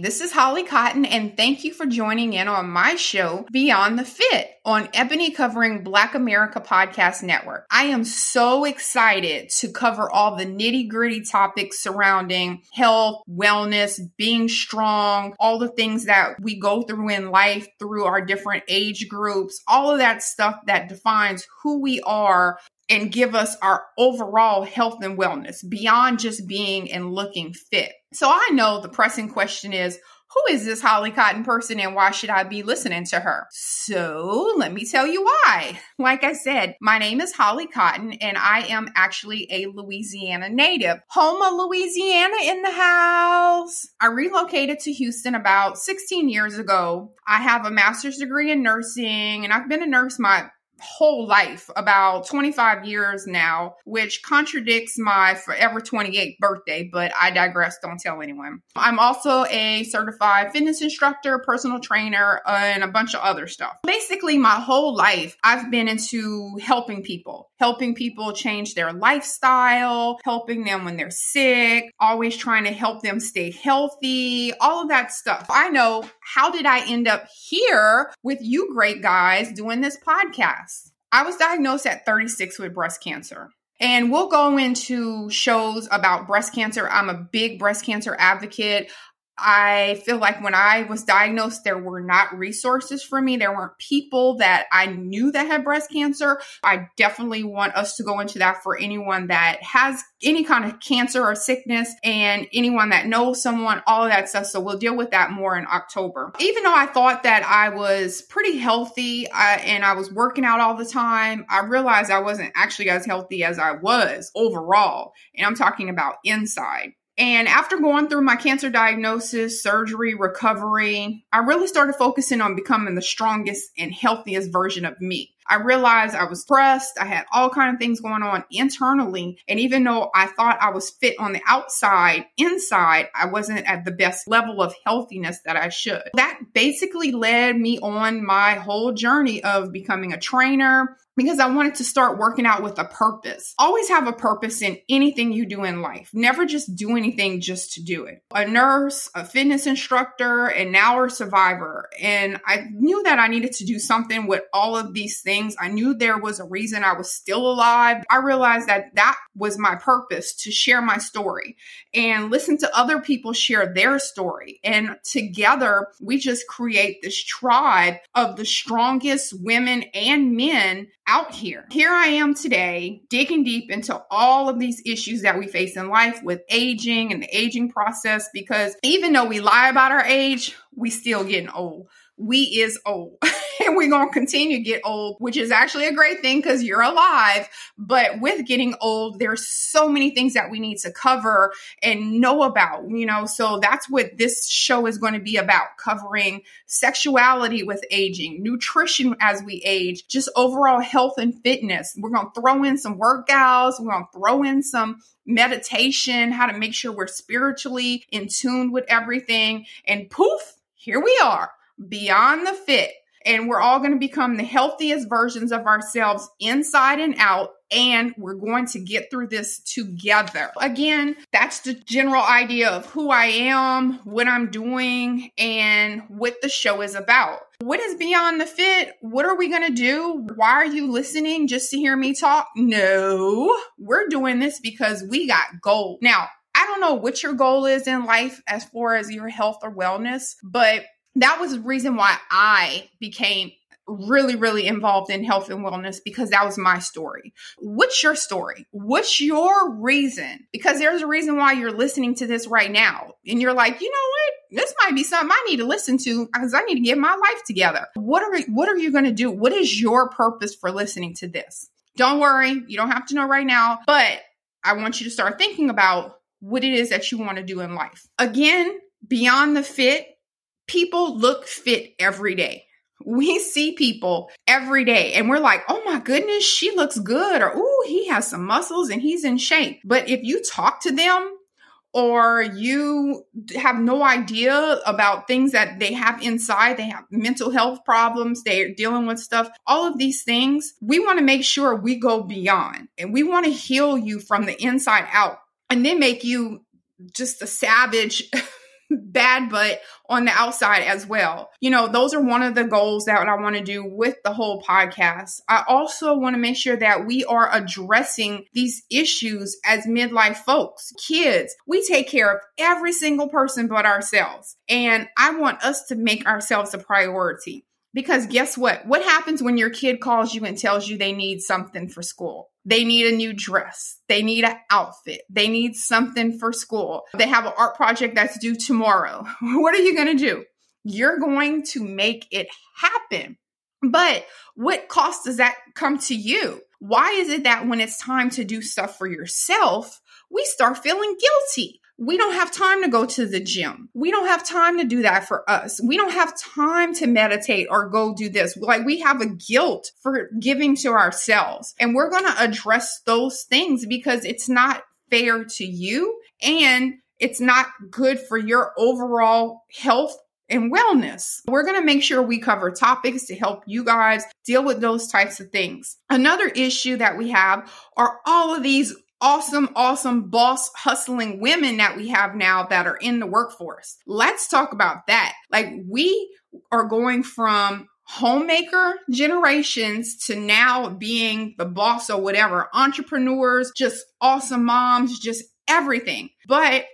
This is Holly Cotton, and thank you for joining in on my show, Beyond the Fit, on Ebony Covering Black America Podcast Network. I am so excited to cover all the nitty gritty topics surrounding health, wellness, being strong, all the things that we go through in life through our different age groups, all of that stuff that defines who we are and give us our overall health and wellness beyond just being and looking fit. So I know the pressing question is, who is this Holly Cotton person and why should I be listening to her? So let me tell you why. Like I said, my name is Holly Cotton and I am actually a Louisiana native. Home of Louisiana in the house. I relocated to Houston about 16 years ago. I have a master's degree in nursing and I've been a nurse my whole life, about 25 years now, which contradicts my forever 28th birthday, but I digress. Don't tell anyone. I'm also a certified fitness instructor, personal trainer, and a bunch of other stuff. Basically, my whole life, I've been into helping people, helping people change their lifestyle, helping them when they're sick, always trying to help them stay healthy, all of that stuff. I know how did I end up here with you great guys doing this podcast? I was diagnosed at 36 with breast cancer. And we'll go into shows about breast cancer. I'm a big breast cancer advocate. I feel like when I was diagnosed, there were not resources for me. There weren't people that I knew that had breast cancer. I definitely want us to go into that for anyone that has any kind of cancer or sickness and anyone that knows someone, all of that stuff. So we'll deal with that more in October. Even though I thought that I was pretty healthy uh, and I was working out all the time, I realized I wasn't actually as healthy as I was overall. And I'm talking about inside. And after going through my cancer diagnosis, surgery, recovery, I really started focusing on becoming the strongest and healthiest version of me. I realized I was stressed. I had all kind of things going on internally. And even though I thought I was fit on the outside, inside, I wasn't at the best level of healthiness that I should. That basically led me on my whole journey of becoming a trainer, because I wanted to start working out with a purpose. Always have a purpose in anything you do in life. Never just do anything just to do it. A nurse, a fitness instructor, and now a survivor. And I knew that I needed to do something with all of these things things. I knew there was a reason I was still alive. I realized that that was my purpose to share my story and listen to other people share their story. And together we just create this tribe of the strongest women and men out here. Here I am today, digging deep into all of these issues that we face in life with aging and the aging process, because even though we lie about our age, we still getting old we is old and we're going to continue to get old, which is actually a great thing because you're alive. But with getting old, there's so many things that we need to cover and know about, you know. So that's what this show is going to be about covering sexuality with aging, nutrition as we age, just overall health and fitness. We're going to throw in some workouts, we're going to throw in some meditation, how to make sure we're spiritually in tune with everything. And poof, here we are beyond the fit. And we're all going to become the healthiest versions of ourselves inside and out. And we're going to get through this together. Again, that's the general idea of who I am, what I'm doing, and what the show is about. What is Beyond the Fit? What are we going to do? Why are you listening just to hear me talk? No, we're doing this because we got gold. Now, I don't know what your goal is in life as far as your health or wellness, but that was the reason why I became really, really involved in health and wellness because that was my story. What's your story? What's your reason? Because there's a reason why you're listening to this right now. And you're like, you know what? This might be something I need to listen to because I need to get my life together. What are what are you going to do? What is your purpose for listening to this? Don't worry, you don't have to know right now, but I want you to start thinking about what it is that you want to do in life. Again, beyond the fit, people look fit every day. We see people every day and we're like, oh my goodness, she looks good, or oh, he has some muscles and he's in shape. But if you talk to them, or you have no idea about things that they have inside, they have mental health problems, they're dealing with stuff, all of these things, we want to make sure we go beyond and we want to heal you from the inside out and then make you just a savage bad but on the outside as well. You know, those are one of the goals that I want to do with the whole podcast. I also want to make sure that we are addressing these issues as midlife folks, kids. We take care of every single person but ourselves. And I want us to make ourselves a priority. Because guess what? What happens when your kid calls you and tells you they need something for school? They need a new dress. They need an outfit. They need something for school. They have an art project that's due tomorrow. What are you going to do? You're going to make it happen. But what cost does that come to you? Why is it that when it's time to do stuff for yourself, we start feeling guilty? We don't have time to go to the gym. We don't have time to do that for us. We don't have time to meditate or go do this. Like we have a guilt for giving to ourselves. And we're going to address those things because it's not fair to you and it's not good for your overall health and wellness. We're going to make sure we cover topics to help you guys deal with those types of things. Another issue that we have are all of these awesome, awesome boss hustling women that we have now that are in the workforce. Let's talk about that. Like we are going from homemaker generations to now being the boss or whatever, entrepreneurs, just awesome moms, just everything. But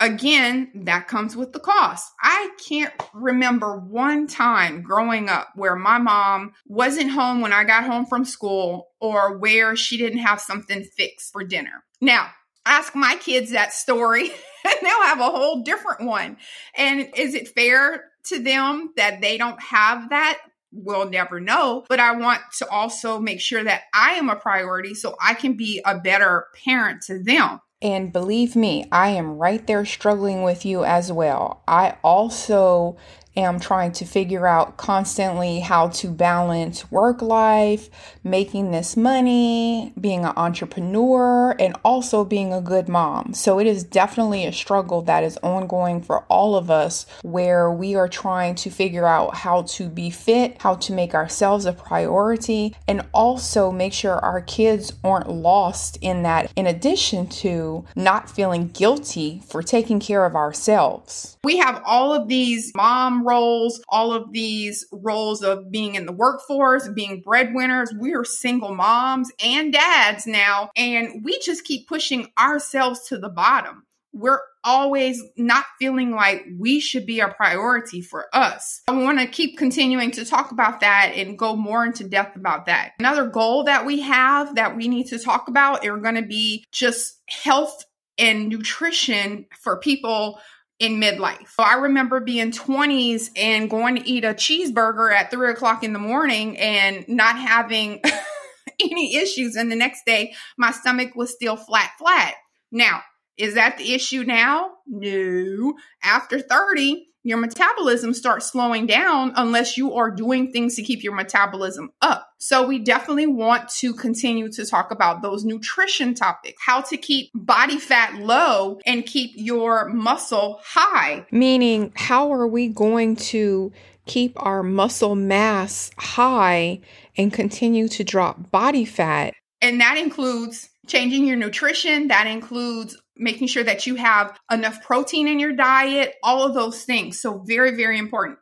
again, that comes with the cost. I can't remember one time growing up where my mom wasn't home when I got home from school or where she didn't have something fixed for dinner. Now, ask my kids that story and they'll have a whole different one. And is it fair to them that they don't have that? We'll never know. But I want to also make sure that I am a priority so I can be a better parent to them. And believe me, I am right there struggling with you as well. I also am trying to figure out constantly how to balance work life, making this money, being an entrepreneur, and also being a good mom. So it is definitely a struggle that is ongoing for all of us where we are trying to figure out how to be fit, how to make ourselves a priority, and also make sure our kids aren't lost in that, in addition to not feeling guilty for taking care of ourselves. We have all of these mom roles, all of these roles of being in the workforce, being breadwinners. We are single moms and dads now, and we just keep pushing ourselves to the bottom. We're always not feeling like we should be a priority for us. I want to keep continuing to talk about that and go more into depth about that. Another goal that we have that we need to talk about are going to be just health and nutrition for people in midlife. So I remember being 20s and going to eat a cheeseburger at three o'clock in the morning and not having any issues. And the next day, my stomach was still flat, flat. Now, is that the issue now? No. After 30, your metabolism starts slowing down unless you are doing things to keep your metabolism up. So we definitely want to continue to talk about those nutrition topics, how to keep body fat low and keep your muscle high. Meaning, how are we going to keep our muscle mass high and continue to drop body fat? And that includes changing your nutrition. That includes making sure that you have enough protein in your diet, all of those things. So, very, very important.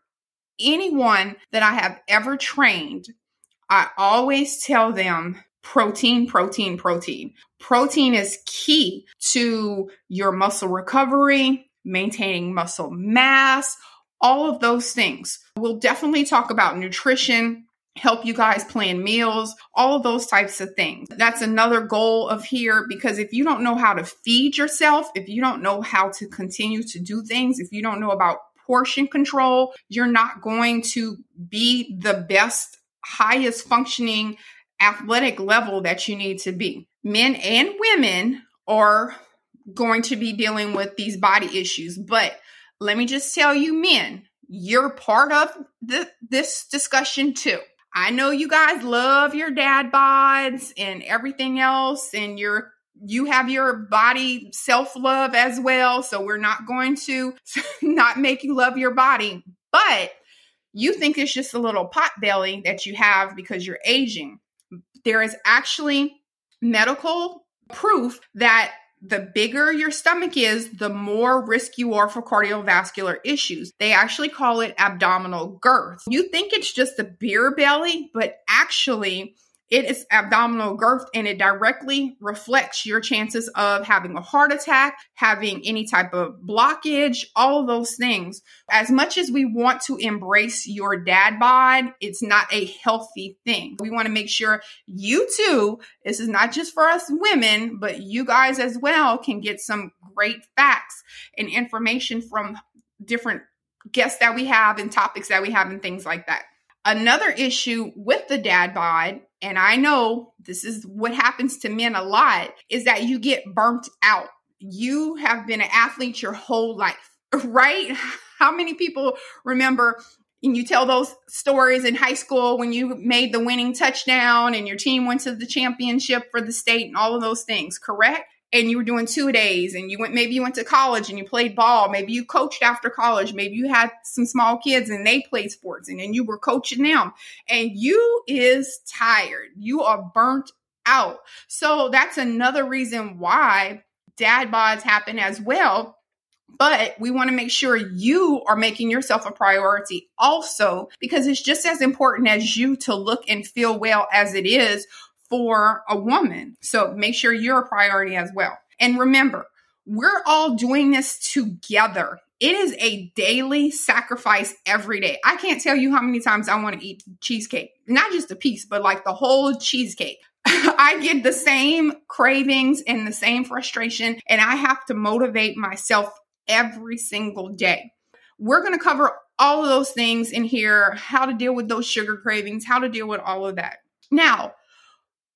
Anyone that I have ever trained, I always tell them protein, protein, protein. Protein is key to your muscle recovery, maintaining muscle mass, all of those things. We'll definitely talk about nutrition help you guys plan meals, all those types of things. That's another goal of here because if you don't know how to feed yourself, if you don't know how to continue to do things, if you don't know about portion control, you're not going to be the best, highest functioning athletic level that you need to be. Men and women are going to be dealing with these body issues, but let me just tell you, men, you're part of the, this discussion too. I know you guys love your dad bods and everything else, and you're you have your body self love as well. So we're not going to not make you love your body, but you think it's just a little pot belly that you have because you're aging. There is actually medical proof that the bigger your stomach is, the more risk you are for cardiovascular issues. They actually call it abdominal girth. You think it's just a beer belly, but actually, it is abdominal girth and it directly reflects your chances of having a heart attack, having any type of blockage, all those things. As much as we want to embrace your dad bod, it's not a healthy thing. We want to make sure you too, this is not just for us women, but you guys as well can get some great facts and information from different guests that we have and topics that we have and things like that. Another issue with the dad bod, and I know this is what happens to men a lot, is that you get burnt out. You have been an athlete your whole life, right? How many people remember and you tell those stories in high school when you made the winning touchdown and your team went to the championship for the state and all of those things, correct? And you were doing two days and you went maybe you went to college and you played ball. Maybe you coached after college. Maybe you had some small kids and they played sports and then you were coaching them. And you is tired. You are burnt out. So that's another reason why dad bods happen as well. But we want to make sure you are making yourself a priority also because it's just as important as you to look and feel well as it is for a woman. So make sure you're a priority as well. And remember, we're all doing this together. It is a daily sacrifice every day. I can't tell you how many times I want to eat cheesecake, not just a piece, but like the whole cheesecake. I get the same cravings and the same frustration, and I have to motivate myself every single day. We're going to cover all of those things in here how to deal with those sugar cravings, how to deal with all of that. Now,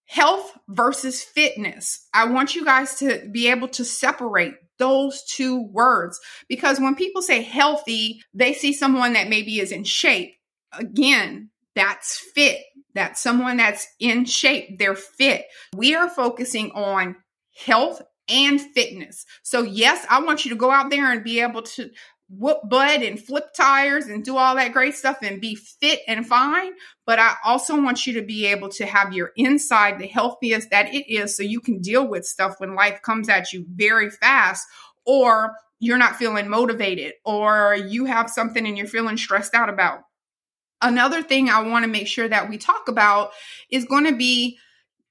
health versus fitness. I want you guys to be able to separate those two words because when people say healthy, they see someone that maybe is in shape. Again, that's fit. That's someone that's in shape. They're fit. We are focusing on health and fitness. So, yes, I want you to go out there and be able to whoop butt and flip tires and do all that great stuff and be fit and fine. But I also want you to be able to have your inside the healthiest that it is so you can deal with stuff when life comes at you very fast or you're not feeling motivated or you have something and you're feeling stressed out about. Another thing I want to make sure that we talk about is going to be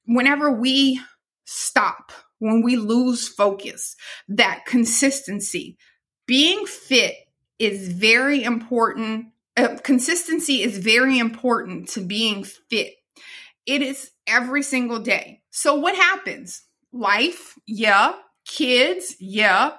whenever we stop, when we lose focus, that consistency being fit is very important. Uh, consistency is very important to being fit. It is every single day. So, what happens? Life, yeah. Kids, yeah.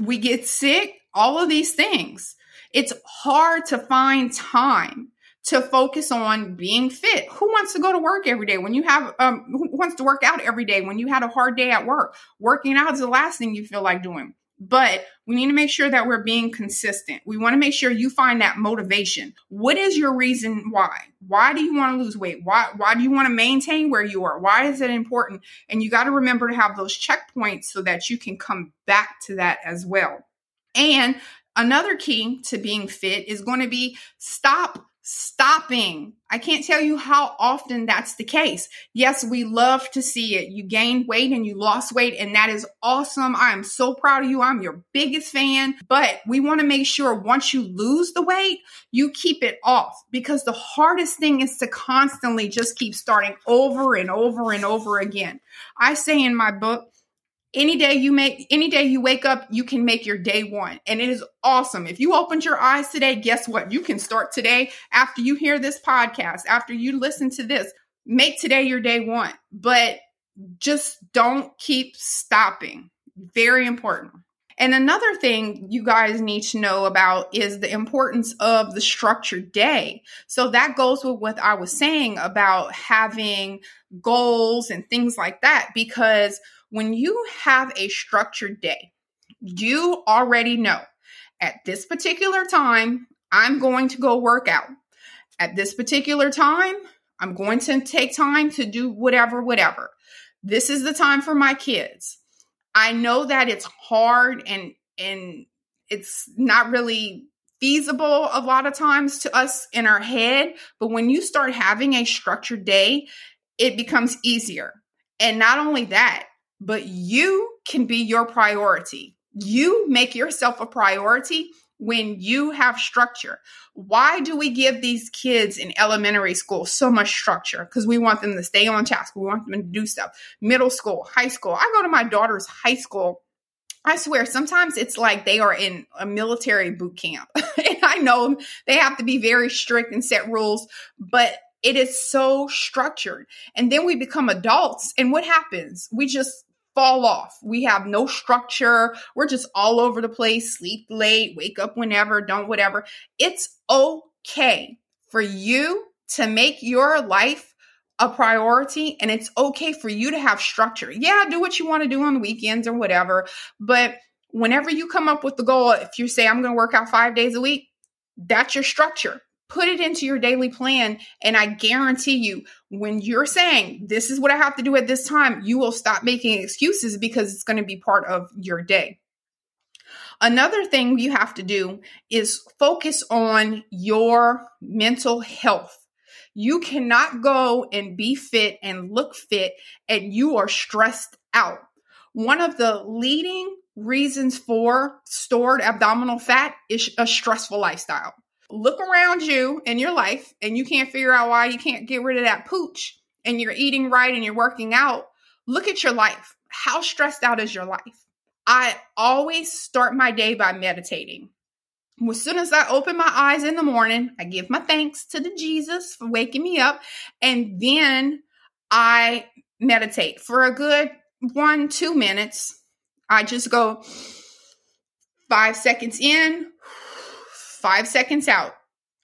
We get sick, all of these things. It's hard to find time to focus on being fit. Who wants to go to work every day when you have um who wants to work out every day when you had a hard day at work? Working out is the last thing you feel like doing. But we need to make sure that we're being consistent. We want to make sure you find that motivation. What is your reason why? Why do you want to lose weight? Why why do you want to maintain where you are? Why is it important? And you got to remember to have those checkpoints so that you can come back to that as well. And another key to being fit is going to be stop stopping. I can't tell you how often that's the case. Yes, we love to see it. You gained weight and you lost weight, and that is awesome. I am so proud of you. I'm your biggest fan. But we want to make sure once you lose the weight, you keep it off because the hardest thing is to constantly just keep starting over and over and over again. I say in my book, any day you make any day you wake up you can make your day one. And it is awesome. If you opened your eyes today guess what? You can start today after you hear this podcast after you listen to this make today your day one. But just don't keep stopping. Very important and another thing you guys need to know about is the importance of the structured day. So that goes with what I was saying about having goals and things like that, because when you have a structured day, you already know at this particular time, I'm going to go work out. At this particular time, I'm going to take time to do whatever, whatever. This is the time for my kids. I know that it's hard and and it's not really feasible a lot of times to us in our head, but when you start having a structured day, it becomes easier. And not only that, but you can be your priority. You make yourself a priority when you have structure. Why do we give these kids in elementary school so much structure? Because we want them to stay on task. We want them to do stuff. Middle school, high school. I go to my daughter's high school. I swear, sometimes it's like they are in a military boot camp. and I know they have to be very strict and set rules, but it is so structured. And then we become adults. And what happens? We just fall off. We have no structure. We're just all over the place, sleep late, wake up whenever, don't whatever. It's okay for you to make your life a priority and it's okay for you to have structure. Yeah, do what you want to do on the weekends or whatever. But whenever you come up with the goal, if you say, I'm going to work out five days a week, that's your structure put it into your daily plan. And I guarantee you, when you're saying, this is what I have to do at this time, you will stop making excuses because it's going to be part of your day. Another thing you have to do is focus on your mental health. You cannot go and be fit and look fit and you are stressed out. One of the leading reasons for stored abdominal fat is a stressful lifestyle look around you in your life and you can't figure out why you can't get rid of that pooch and you're eating right and you're working out, look at your life. How stressed out is your life? I always start my day by meditating. As soon as I open my eyes in the morning, I give my thanks to the Jesus for waking me up, and then I meditate for a good one, two minutes. I just go five seconds in, five seconds out.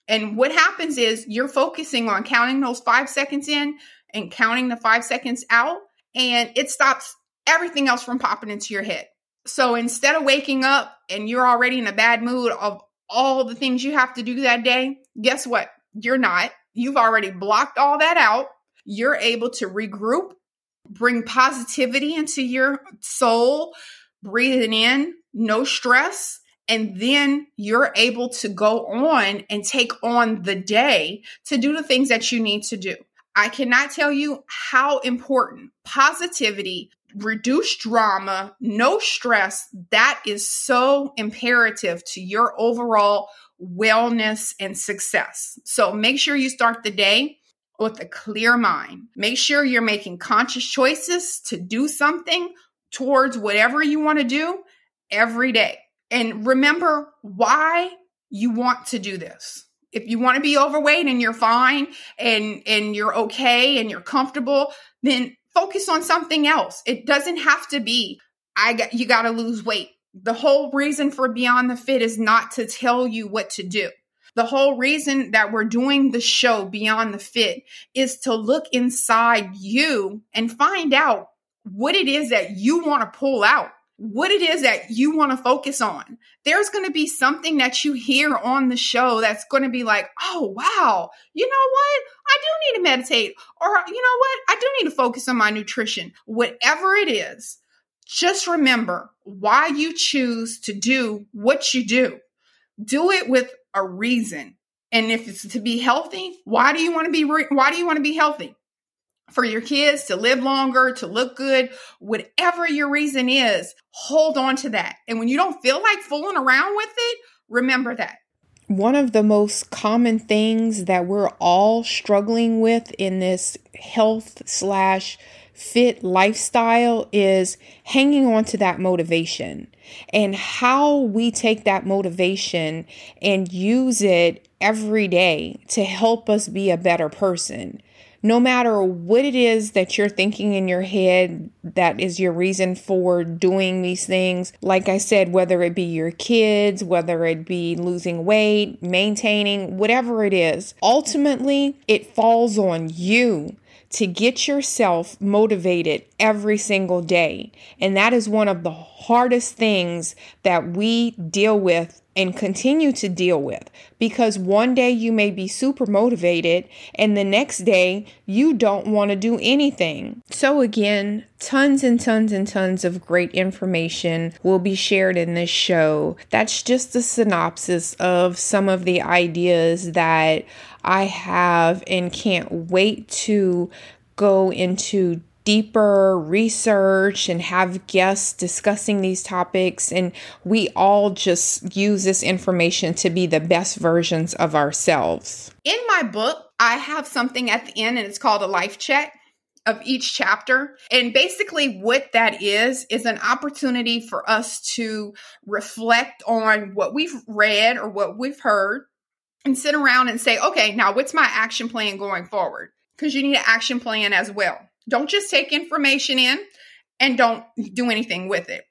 And what happens is you're focusing on counting those five seconds in and counting the five seconds out, and it stops everything else from popping into your head. So instead of waking up and you're already in a bad mood of all the things you have to do that day, guess what? You're not. You've already blocked all that out. You're able to regroup, bring positivity into your soul, breathing in, no stress, and then you're able to go on and take on the day to do the things that you need to do. I cannot tell you how important positivity, reduced drama, no stress, that is so imperative to your overall wellness and success. So make sure you start the day with a clear mind. Make sure you're making conscious choices to do something towards whatever you want to do every day and remember why you want to do this. If you want to be overweight and you're fine and and you're okay and you're comfortable, then focus on something else. It doesn't have to be I got you got to lose weight. The whole reason for Beyond the Fit is not to tell you what to do. The whole reason that we're doing the show Beyond the Fit is to look inside you and find out what it is that you want to pull out what it is that you want to focus on. There's going to be something that you hear on the show that's going to be like, oh, wow, you know what? I do need to meditate. Or, you know what? I do need to focus on my nutrition. Whatever it is, just remember why you choose to do what you do. Do it with a reason. And if it's to be healthy, why do you want to be re- why do you want to be healthy? For your kids to live longer, to look good, whatever your reason is, hold on to that. And when you don't feel like fooling around with it, remember that. One of the most common things that we're all struggling with in this health slash fit lifestyle is hanging on to that motivation and how we take that motivation and use it every day to help us be a better person no matter what it is that you're thinking in your head that is your reason for doing these things, like I said, whether it be your kids, whether it be losing weight, maintaining, whatever it is, ultimately it falls on you to get yourself motivated every single day. And that is one of the hardest things that we deal with and continue to deal with because one day you may be super motivated and the next day you don't want to do anything. So, again, tons and tons and tons of great information will be shared in this show. That's just a synopsis of some of the ideas that I have and can't wait to go into deeper research and have guests discussing these topics. And we all just use this information to be the best versions of ourselves. In my book, I have something at the end and it's called a life check of each chapter. And basically, what that is, is an opportunity for us to reflect on what we've read or what we've heard and sit around and say, okay, now what's my action plan going forward? Because you need an action plan as well. Don't just take information in and don't do anything with it.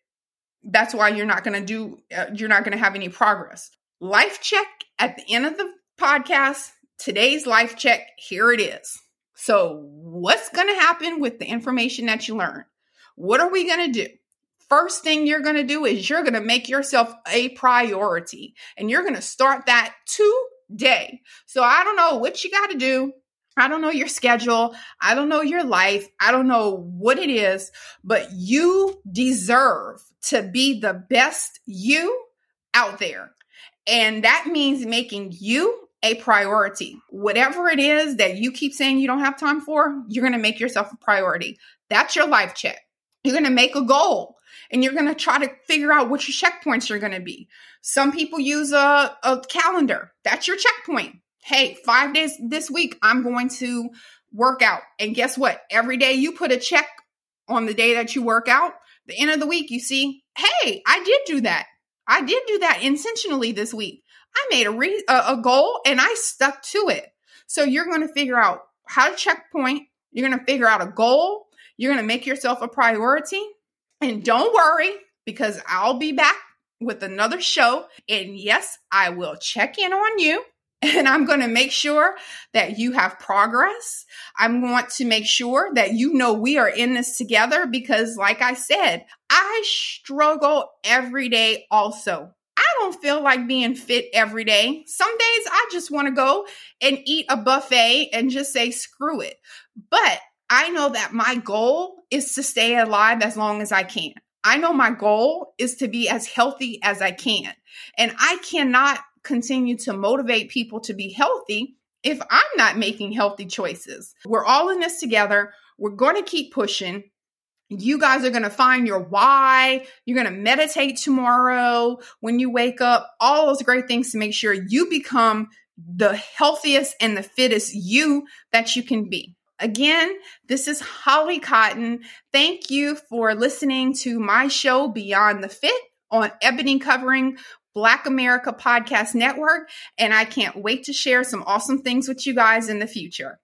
That's why you're not going to do, uh, you're not going to have any progress. Life check at the end of the podcast. Today's life check, here it is. So, what's going to happen with the information that you learn? What are we going to do? First thing you're going to do is you're going to make yourself a priority and you're going to start that today. So, I don't know what you got to do. I don't know your schedule. I don't know your life. I don't know what it is, but you deserve to be the best you out there. And that means making you a priority. Whatever it is that you keep saying you don't have time for, you're going to make yourself a priority. That's your life check. You're going to make a goal and you're going to try to figure out what your checkpoints are going to be. Some people use a, a calendar. That's your checkpoint. Hey, five days this week, I'm going to work out. And guess what? Every day you put a check on the day that you work out, the end of the week, you see, hey, I did do that. I did do that intentionally this week. I made a, re- a, a goal and I stuck to it. So you're going to figure out how to checkpoint. You're going to figure out a goal. You're going to make yourself a priority. And don't worry because I'll be back with another show. And yes, I will check in on you and I'm going to make sure that you have progress. I want to make sure that you know we are in this together because, like I said, I struggle every day also. I don't feel like being fit every day. Some days I just want to go and eat a buffet and just say, screw it. But I know that my goal is to stay alive as long as I can. I know my goal is to be as healthy as I can. And I cannot continue to motivate people to be healthy if I'm not making healthy choices. We're all in this together. We're going to keep pushing. You guys are going to find your why. You're going to meditate tomorrow when you wake up. All those great things to make sure you become the healthiest and the fittest you that you can be. Again, this is Holly Cotton. Thank you for listening to my show, Beyond the Fit, on Ebony Covering Black America Podcast Network. And I can't wait to share some awesome things with you guys in the future.